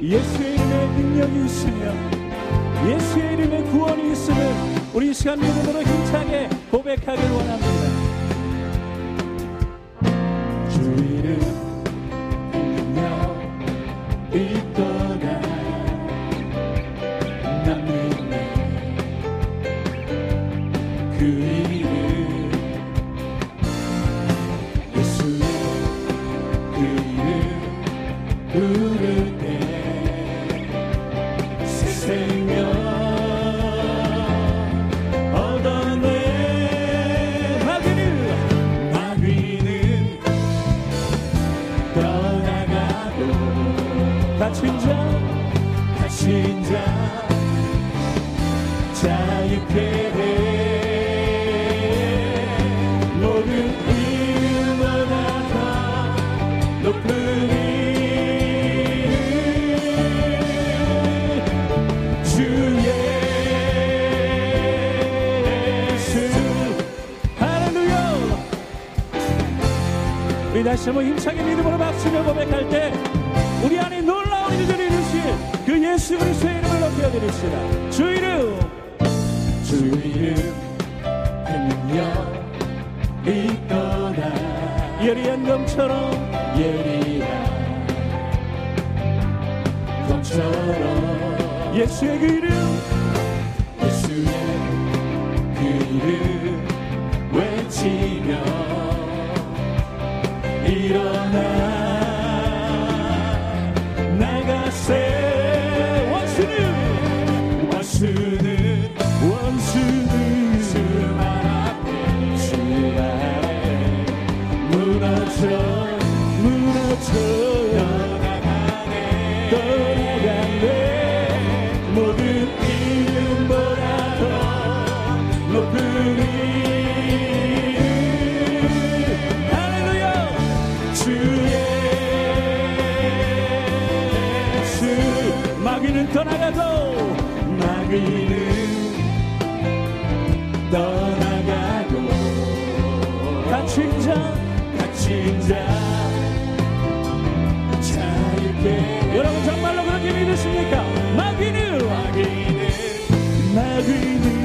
예수의 이름에 능력이 있으며 예수의 이름에 구원이 있음을 우리 시간 믿음으로 힘차게 고백하길 원합니다. 주 이름 능력 이름 다시 한번 힘차게 믿음으로 박수며 고백할 때 우리 안에 놀라운 일들이 이루실 그 예수 그리스도의 이름을 높여드립시다. 주 이름. 주 이름 행력 있도다 예리한 검처럼 예리한 검처럼 예수의 그 이름. 예수의 그 이름 외치 마귀는 떠나가고 마귀는 떠나가고 갇힌 자 갇힌 자 자유케 여러분 정말로 그렇게 믿으십니까? 마귀는 마귀는 마귀는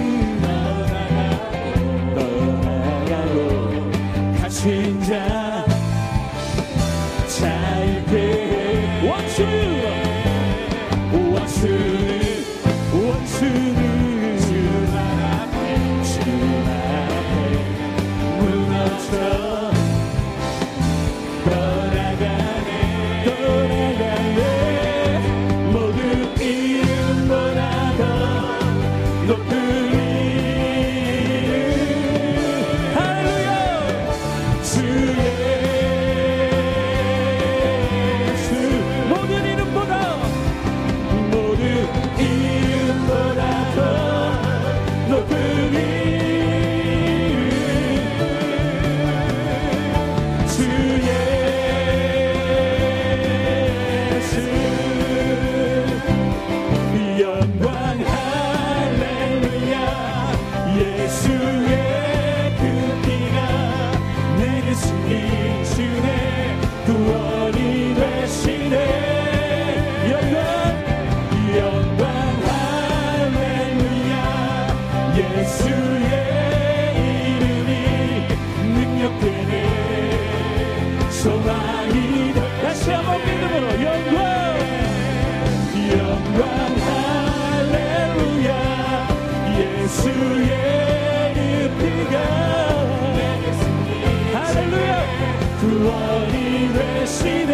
구원이 되시네.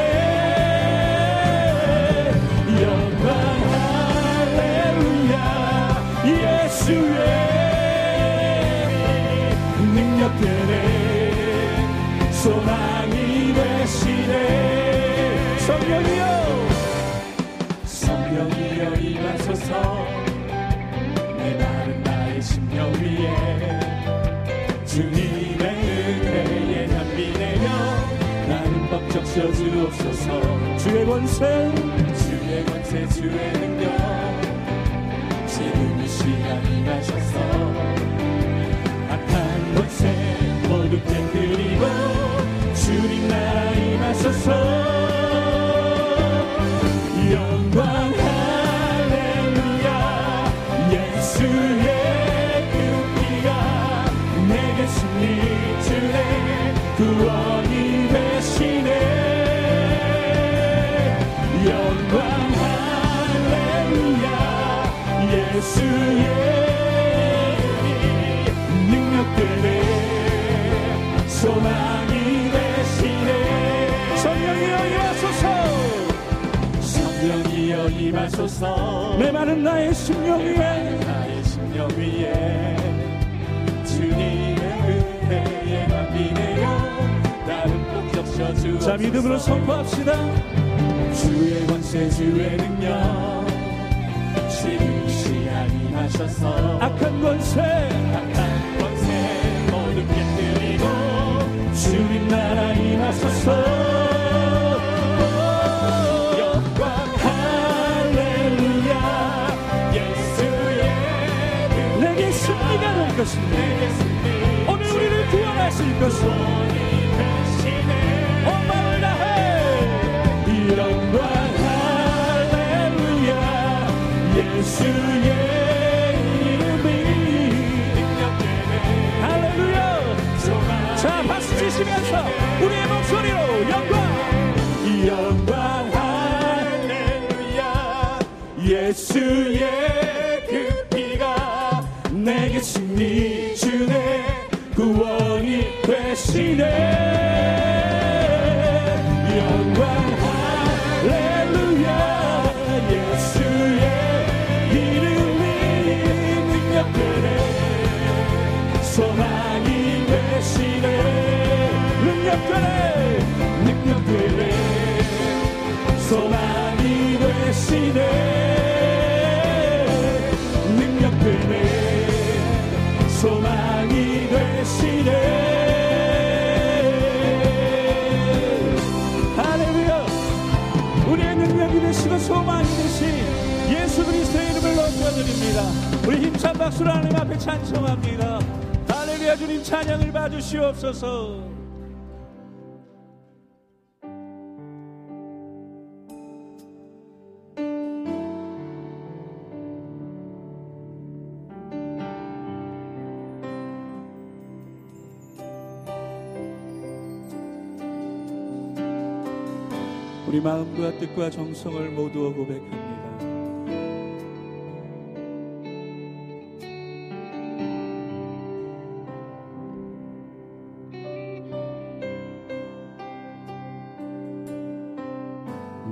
영광 할렐루야 예수의 능력 되네 소망이 되시네. 성령이 비춰 주옵소서. 주의 권세. 주의 권세 주의 능력. 지금 이 시간이 가셔서. 악한 권세 모두 깨뜨리고 주님 나라 임하소서. 영광 할렐루야. 예수의 그 피가 내게 승리 주네. 구원이 되시 예수의 능력들의 소망이 되시네. 성령이여 임하소서. 성령이여 임하소서. 내 마른 나의 심령 위에. 나의 심령 위에. 주님의 은혜에 맡기네요. 나는 꼭 적셔주옵소서. 자 믿음으로 선포합시다. 주의 권세 주의 능력. 임하셔서. 악한 권세. 악한 권세 모두 깨뜨리고 주님 나라 승리 오늘 우리를 구원하실 온 마음을 다해 영광 할렐루야. 예수의 소리로 영광! 영광 할렐루야! 예수의 그 피가 내게 승리 주네. 구원이 되시네. 영광 할렐루야! 예수의 이름이 능력 되네. 소망이 되시네 능력 되네. 능력되네 박수로 하나님 앞에 찬송합니다 할렐루야 주님 찬양을 봐주시옵소서 우리 마음과 뜻과 정성을 모두 고백합니다.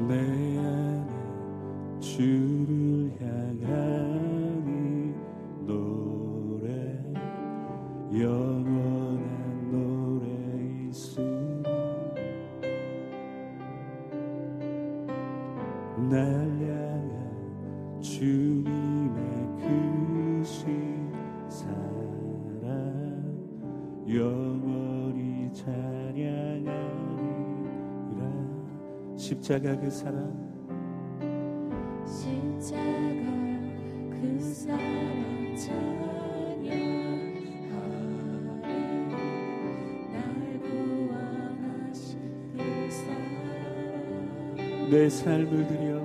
내 안에 주를 이 노래 영 십자가 그 사랑 십자가 그 사랑 찬양하리. 날 구원하신 그 사랑 내 삶을 드려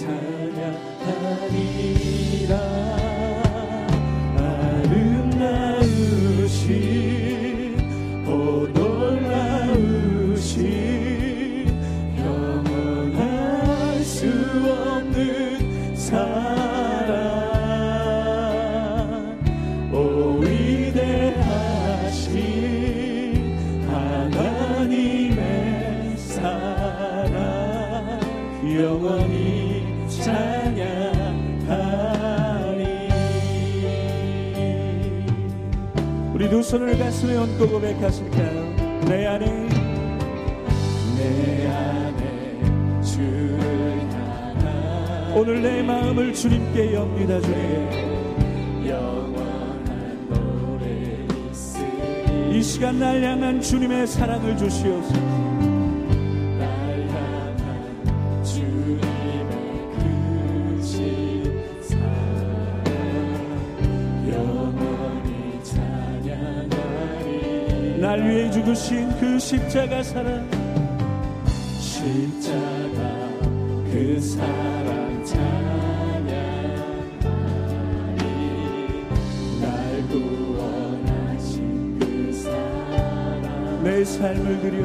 영 고백하실까요? 내 안에. 내 안에 주를 향한 오늘 내 마음을 주님께 엽니다 주님 영원한 노래 있으리. 이 시간 날 향한 주님의 사랑을 주시옵소서 위해 죽으신 그 십자가 사랑. 십자가 그 사랑 찬양하리. 날 구원하신 그 사랑. 내 삶을 드려.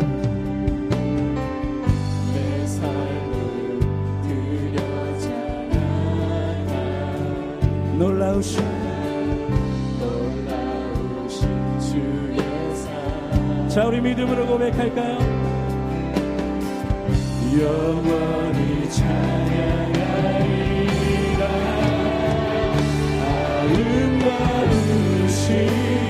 놀라우신 자, 우리 믿음으로 고백할까요? 영원히 찬양하리라 아름다우신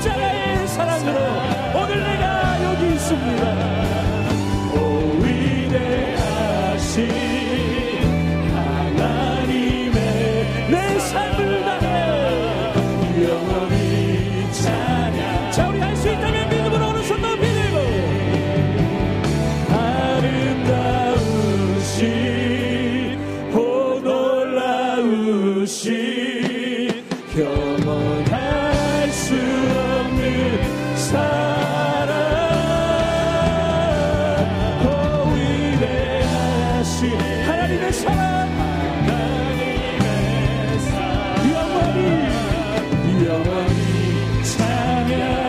십자가의 사랑으로. 하나님의 사랑. 영원히 영원히 찬양하리.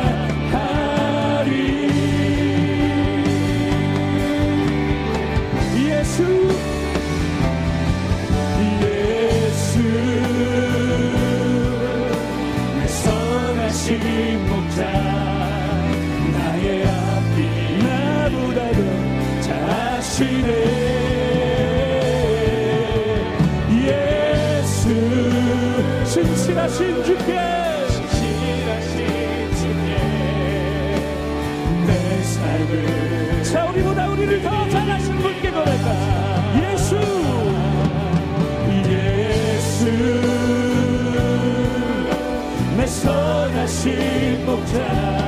예수 목자 나의 앞이 나보다도 자신의 신실하신 주께. 신실하신 주께 내 삶을 자 우리보다 우리를 더 잘하신 분께 고백하 예수. 예수. 내 선하신 목자.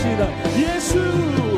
부르시다 예수